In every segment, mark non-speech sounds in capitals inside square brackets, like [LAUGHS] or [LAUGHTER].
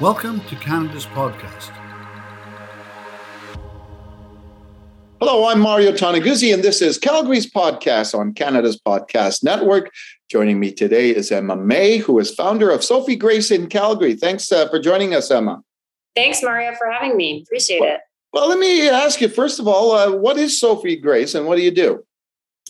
Welcome to Canada's podcast. Hello, I'm Mario Toneguzzi, and this is Calgary's podcast on Canada's Podcast Network. Joining me today is Emma May, who is founder of Sophie Grace in Calgary. Thanks uh, for joining us, Emma. Thanks, Mario, for having me. Appreciate well, it. Well, let me ask you first of all, uh, what is Sophie Grace and what do you do?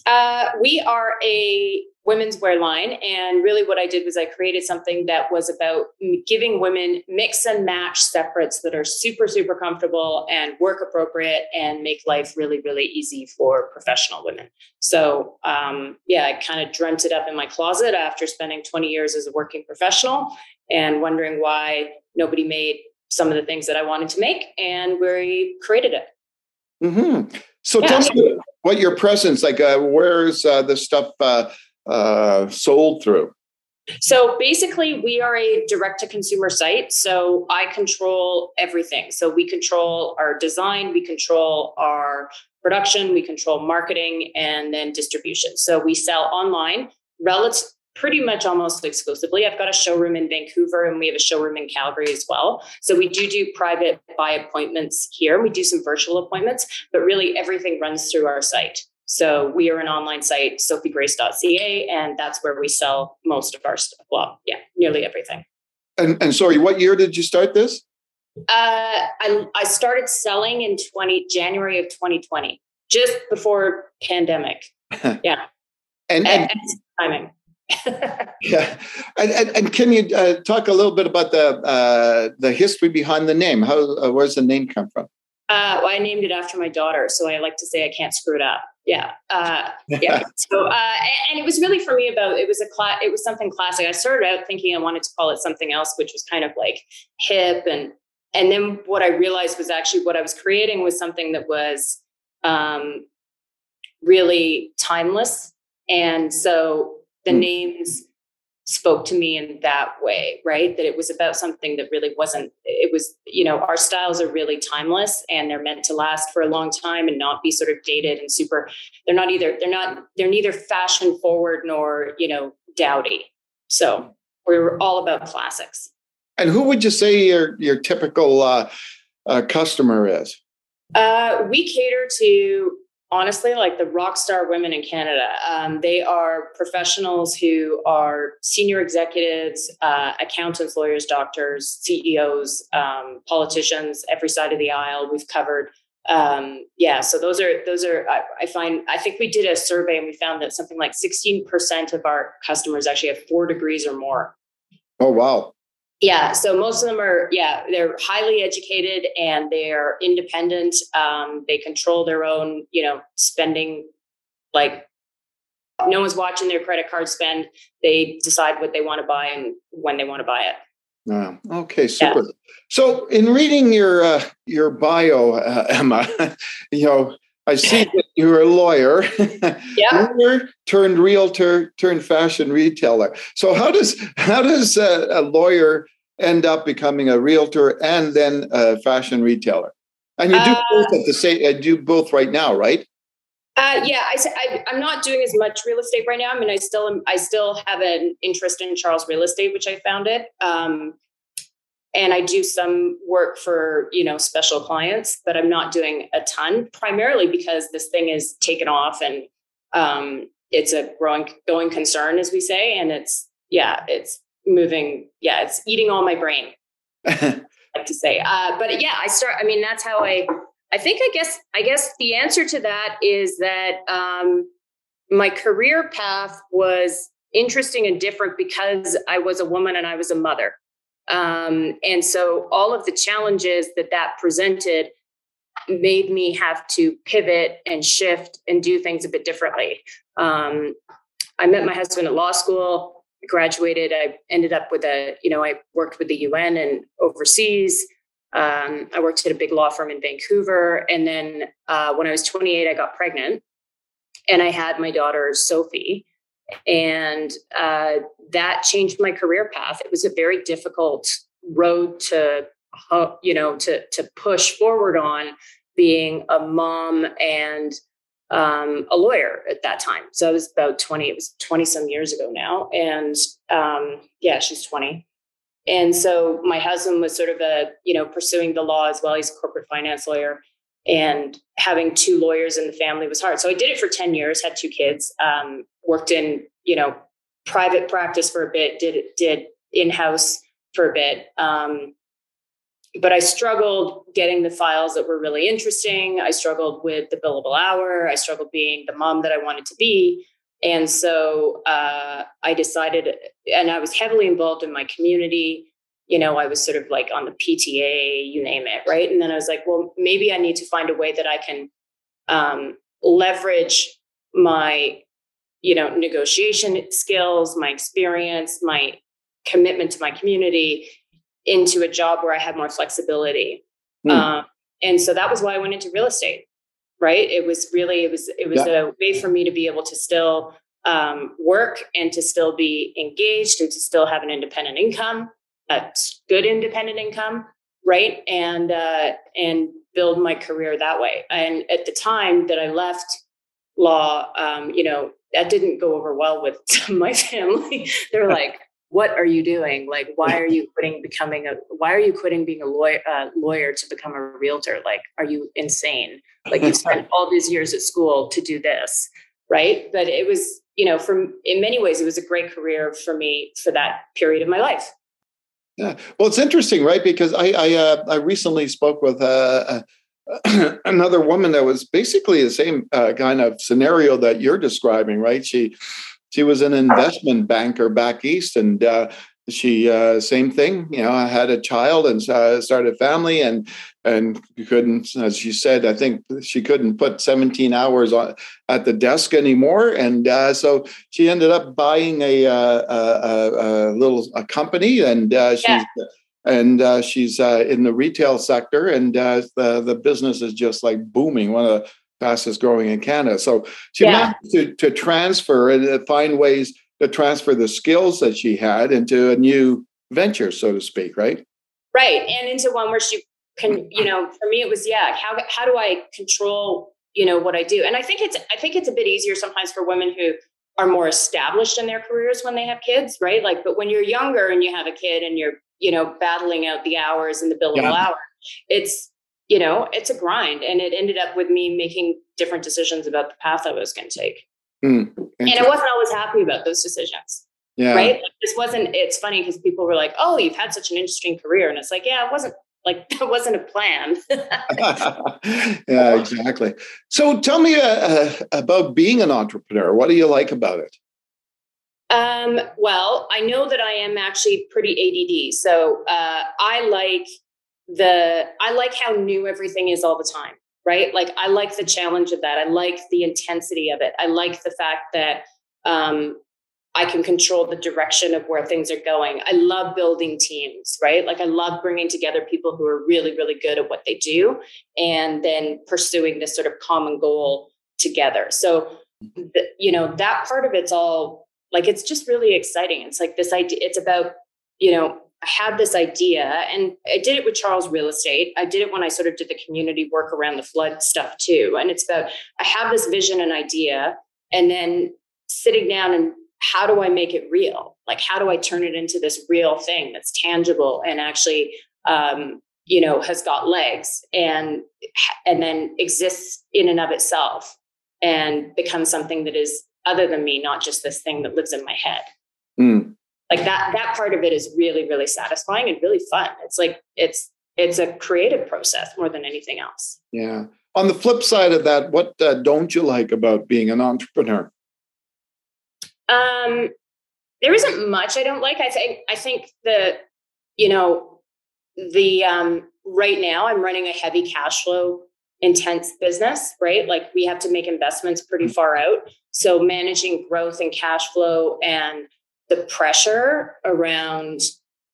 Uh, we are a women's wear line. And really, what I did was I created something that was about giving women mix and match separates that are super, super comfortable and work appropriate and make life really, really easy for professional women. So, um, yeah, I kind of dreamt it up in my closet after spending 20 years as a working professional and wondering why nobody made some of the things that I wanted to make. And we created it. Mm-hmm. So, yeah. tell me what your presence like. Uh, where's uh, the stuff? Uh, uh, sold through? So basically, we are a direct to consumer site. So I control everything. So we control our design, we control our production, we control marketing, and then distribution. So we sell online, relative pretty much almost exclusively. I've got a showroom in Vancouver and we have a showroom in Calgary as well. So we do do private by appointments here. We do some virtual appointments, but really everything runs through our site. So we are an online site, sophiegrace.ca, and that's where we sell most of our stuff. Well, yeah, nearly everything. And, and sorry, what year did you start this? Uh, I, I started selling in 20 January of 2020, just before pandemic. [LAUGHS] Yeah. and, and, and timing. Yeah, and, and, and, can you uh, talk a little bit about the uh, the history behind the name? How uh, where's the name come from? Uh, well, I named it after my daughter, so I like to say I can't screw it up. Yeah, uh, yeah. [LAUGHS] so, uh, and it was really for me about it was a class. It was something classic. I started out thinking I wanted to call it something else, which was kind of like hip, and and then what I realized was actually what I was creating was something that was um, really timeless, and so the mm. names spoke to me in that way, right? That it was about something that really wasn't, it was, you know, our styles are really timeless and they're meant to last for a long time and not be sort of dated and super, they're not either, they're not, they're neither fashion forward nor, you know, dowdy. So we're all about classics. And who would you say your, your typical uh, uh, customer is? Uh, we cater to honestly like the rock star women in Canada. Um, they are professionals who are senior executives, uh, accountants, lawyers, doctors, CEOs, um, politicians, every side of the aisle. We've covered. Um, yeah, so those are those are. I, I, find. I think we did a survey and we found that something like sixteen percent of our customers actually have four degrees or more. Oh wow! Yeah, so most of them are, yeah, they're highly educated and they're independent. Um, they control their own, you know, spending. Like, no one's watching their credit card spend. They decide what they want to buy and when they want to buy it. Oh, okay, super. Yeah. So, in reading your uh, your bio, uh, Emma, [LAUGHS] you know, I see you're a lawyer, yeah. [LAUGHS] lawyer turned realtor turned fashion retailer. So how does how does a, a, lawyer end up becoming a realtor and then a fashion retailer? And you do uh, both at the same. Uh, do both right now, right? Uh, yeah, I, I, am not doing as much real estate right now. I mean, I still I still have an interest in Charles Real Estate, which I founded. Um, and I do some work for you know special clients, but I'm not doing a ton. Primarily because this thing is taken off and um, it's a growing going concern, as we say, and it's yeah, it's moving. Yeah, it's eating all my brain. [LAUGHS] like to say, uh, but yeah, I start. I mean, that's how I. I think I guess I guess the answer to that is that um, my career path was interesting and different because I was a woman and I was a mother. Um, and so all of the challenges that that presented made me have to pivot and shift and do things a bit differently. Um, I met my husband at law school, graduated. I ended up with a, you know, I worked with the UN and overseas. Um, I worked at a big law firm in Vancouver. And then uh, when I was 28, I got pregnant and I had my daughter, Sophie and uh, that changed my career path. It was a very difficult road to, you know, to to push forward on being a mom and um, a lawyer at that time. So I was about 20, it was 20 some years ago now. And um, yeah, she's 20. and so my husband was sort of a you know pursuing the law as well he's a corporate finance lawyer and having two lawyers in the family was hard. So i did it for 10 years had two kids um, worked in you know private practice for a bit did did in-house for a bit um, but i struggled getting the files that were really interesting. I struggled with the billable hour. I struggled being the mom that i wanted to be. And so uh, I decided, and I was heavily involved in my community. You know, I was sort of like on the PTA, you name it, right? And then I was like, well, maybe I need to find a way that I can um, leverage my, you know, negotiation skills, my experience, my commitment to my community into a job where I had more flexibility. Mm. Um, and so that was why I went into real estate right it was really it was it was yeah. a way for me to be able to still um, work and to still be engaged and to still have an independent income a good independent income right and uh, and build my career that way and at the time that i left law um, you know that didn't go over well with [LAUGHS] my family they're like what are you doing? Like, why are you quitting becoming a, why are you quitting being a lawyer, uh, lawyer to become a realtor? Like, are you insane? Like you spent all these years at school to do this. Right. But it was, you know, from in many ways, it was a great career for me for that period of my life. Yeah. Well, it's interesting, right? Because I, I, uh, I recently spoke with, uh, uh, [CLEARS THROAT] another woman that was basically the same uh, kind of scenario that you're describing, right? She she was an investment banker back east, and uh, she uh, same thing. You know, I had a child and started a family, and and couldn't, as she said, I think she couldn't put 17 hours on, at the desk anymore, and uh, so she ended up buying a, uh, a, a, a little a company, and uh, she's. Yeah and uh, she's uh, in the retail sector, and uh, the the business is just like booming. One of the fastest growing in Canada. So she yeah. managed to, to transfer and find ways to transfer the skills that she had into a new venture, so to speak, right? Right. And into one where she can, you know, for me it was, yeah, how how do I control, you know, what I do? And I think it's I think it's a bit easier sometimes for women who are more established in their careers when they have kids, right? Like, but when you're younger and you have a kid and you're, you know, battling out the hours and the billable yeah. hour, it's you know, it's a grind. And it ended up with me making different decisions about the path I was going to take. Mm, and I wasn't always happy about those decisions. Yeah. Right. Like this wasn't, it's funny because people were like, oh, you've had such an interesting career. And it's like, yeah, it wasn't like [LAUGHS] that wasn't a plan. [LAUGHS] yeah, exactly. So tell me uh, uh, about being an entrepreneur. What do you like about it? Um, well, I know that I am actually pretty ADD. So uh, I like the I like how new everything is all the time, right? Like I like the challenge of that. I like the intensity of it. I like the fact that um, I can control the direction of where things are going. I love building teams, right? Like I love bringing together people who are really, really good at what they do and then pursuing this sort of common goal together. So, you know, that part of it's all like, it's just really exciting. It's like this idea, it's about, you know, I had this idea and I did it with Charles Real Estate. I did it when I sort of did the community work around the flood stuff too. And it's about I have this vision and idea and then sitting down and how do I make it real? Like how do I turn it into this real thing that's tangible and actually um, you know has got legs and and then exists in and of itself and becomes something that is other than me, not just this thing that lives in my head. Mm like that that part of it is really really satisfying and really fun. It's like it's it's a creative process more than anything else. Yeah. On the flip side of that what uh, don't you like about being an entrepreneur um there isn't much i don't like. I think i think the you know the um right now i'm running a heavy cash flow intense business right? Like we have to make investments pretty mm. far out. So managing growth and cash flow and the pressure around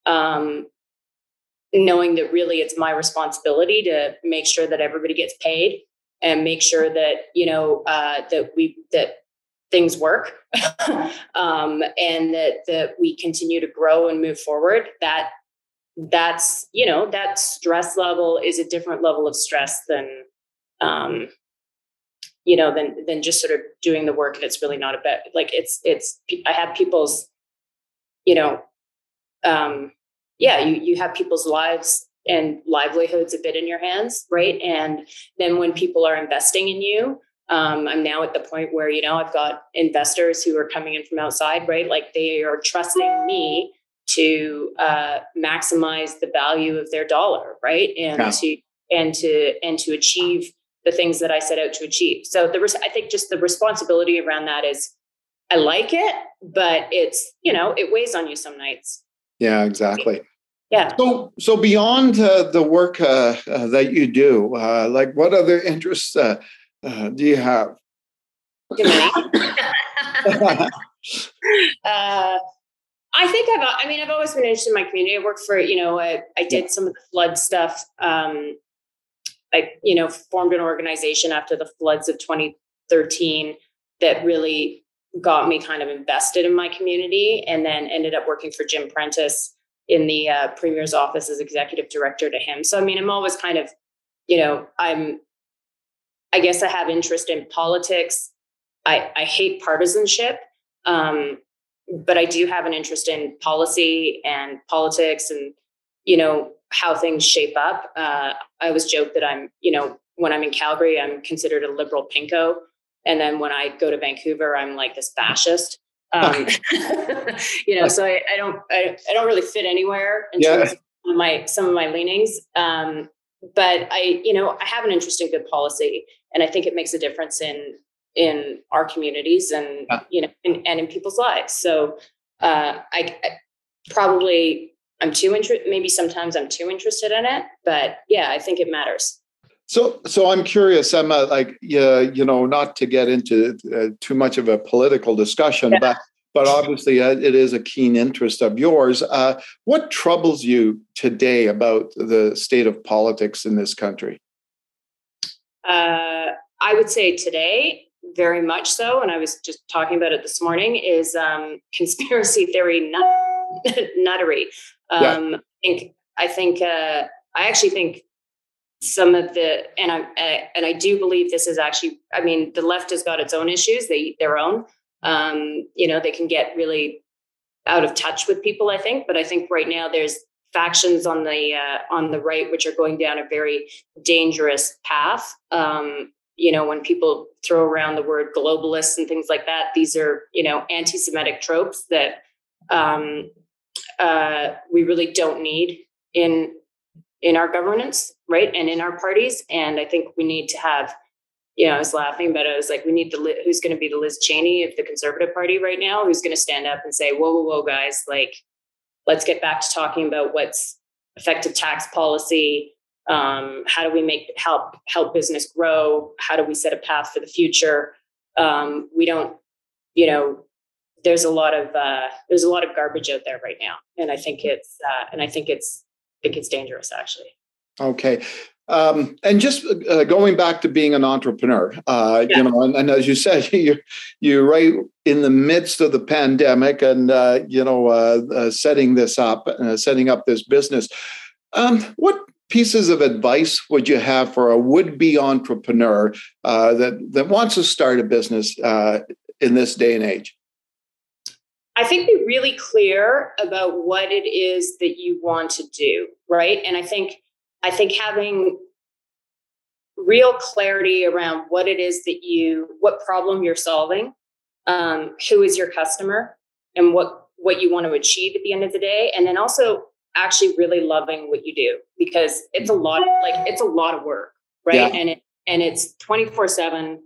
um, knowing that really it's my responsibility to make sure that everybody gets paid and make sure that you know uh, that we that things work [LAUGHS] um, and that that we continue to grow and move forward that that's you know that stress level is a different level of stress than um, you know than than just sort of doing the work and it's really not about like it's it's i have people's you know, um, yeah, you you have people's lives and livelihoods a bit in your hands, right? And then when people are investing in you, um, I'm now at the point where you know I've got investors who are coming in from outside, right? Like they are trusting me to uh, maximize the value of their dollar, right? And yeah. to and to and to achieve the things that I set out to achieve. So the I think just the responsibility around that is I like it, but it's you know it weighs on you some nights. Yeah, exactly. Yeah. So, so beyond uh, the work uh, uh, that you do, uh, like what other interests uh, uh, do you have? Many. [LAUGHS] [LAUGHS] I think I've, I mean, I've always been interested in my community. I worked for, you know, I, I did some of the flood stuff. Um, I, you know, formed an organization after the floods of 2013 that really got me kind of invested in my community and then ended up working for Jim Prentice in the uh, premier's office as executive director to him. So, I mean, I'm always kind of, you know, I'm, I guess I have interest in politics. I, I hate partisanship. Um, but I do have an interest in policy and politics and, you know, how things shape up. Uh, I always joke that I'm, you know, when I'm in Calgary, I'm considered a liberal pinko. And then when I go to Vancouver, I'm like this fascist. Um, [LAUGHS] you know, so I, I don't, I, I, don't really fit anywhere in yeah. terms of my, some of my leanings. Um, but I, you know, I have an interest in good policy and I think it makes a difference in in our communities and yeah. you know in, and in people's lives so uh, I, I, probably i'm too interested maybe sometimes i'm too interested in it but yeah i think it matters so so i'm curious i'm uh, like yeah you know not to get into uh, too much of a political discussion yeah. but but obviously uh, it is a keen interest of yours uh, what troubles you today about the state of politics in this country uh, i would say today very much so, and I was just talking about it this morning, is um, [LAUGHS] conspiracy theory nut- [LAUGHS] nuttery. Um, yeah. I think I think uh, I actually think some of the and I uh, and I do believe this is actually. I mean, the left has got its own issues; they their own. Um, you know, they can get really out of touch with people. I think, but I think right now there's factions on the uh, on the right which are going down a very dangerous path um, you know, when people throw around the word globalists and things like that, these are, you know, anti Semitic tropes that um, uh, we really don't need in in our governance, right, and in our parties. And I think we need to have, you know, I was laughing, but I was like, we need the who's going to be the Liz Cheney of the Conservative Party right now, who's going to stand up and say, whoa, whoa, whoa, guys, like, let's get back to talking about what's effective tax policy, um, how do we make help help business grow? How do we set a path for the future? Um, we don't you know there's a lot of uh, there's a lot of garbage out there right now and i think it's uh, and i think it's i think it's dangerous actually. Okay um, and just uh, going back to being an entrepreneur, uh, yeah. you know, and, and, as you [LAUGHS] said, you you're right in the midst of the pandemic, and uh, you know, uh, uh, setting this up, uh, setting up this business. Um, what pieces of advice would you have for a would-be entrepreneur uh, that that wants to start a business uh, in this day and age? I think be really clear about what it is that you want to do, right? And I think I think having real clarity around what it is that you what problem you're solving, um, who is your customer, and what what you want to achieve at the end of the day, and then also actually really loving what you do because it's a lot like it's a lot of work right? Yeah. and it and it's 24 7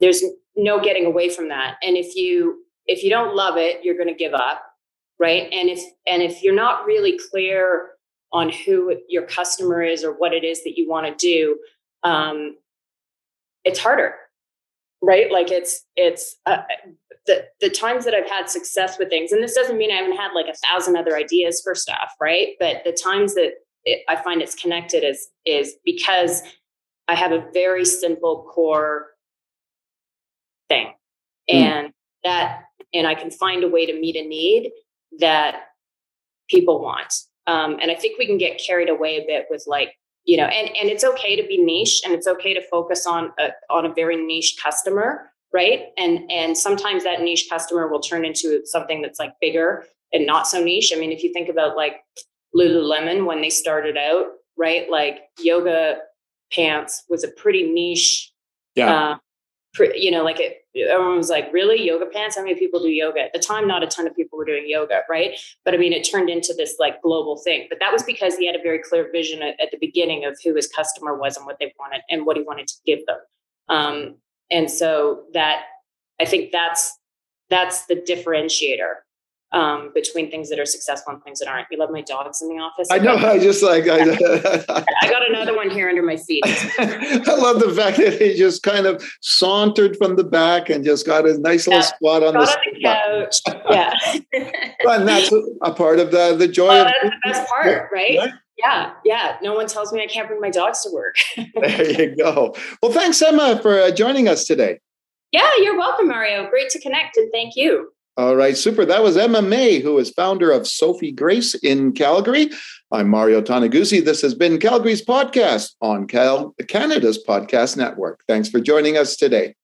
there's no getting away from that. And if you if you don't love it you're going to give up right? And if and if you're not really clear on who your customer is or what it is that you want to do um it's harder right like it's it's uh, the the times that I've had success with things, and this doesn't mean I haven't had like a thousand other ideas for stuff, right? But the times that it, I find it's connected is is because I have a very simple core thing, mm. and that and I can find a way to meet a need that people want. Um, and I think we can get carried away a bit with like you know, and and it's okay to be niche, and it's okay to focus on a, on a very niche customer right and and sometimes that niche customer will turn into something that's like bigger and not so niche. I mean, if you think about like Lululemon when they started out, right? Like yoga pants was a pretty niche. Yeah. Uh, you know, like it, everyone was like, really yoga pants? How many people do yoga? At the time, not a ton of people were doing yoga, right? But I mean, it turned into this like global thing. But that was because he had a very clear vision at, at the beginning of who his customer was and what they wanted and what he wanted to give them. Um, and so that I think that's that's the differentiator um, between things that are successful and things that aren't. You love my dogs in the office. I know. I just like I, [LAUGHS] I got another one here under my feet. I love the fact that he just kind of sauntered from the back and just got a nice little yeah. spot on, the, on the, couch. [LAUGHS] yeah, and that's a part of the the joy. Well, of that's the best part, right? right? Yeah, yeah. No one tells me I can't bring my dogs to work. [LAUGHS] there you go. Well, thanks, Emma, for uh, joining us today. Yeah, you're welcome, Mario. Great to connect, and thank you. All right, super. That was Emma May, who is founder of Sophie Grace in Calgary. I'm Mario Toneguzzi. This has been Calgary's podcast on Cal- Canada's Podcast Network. Thanks for joining us today.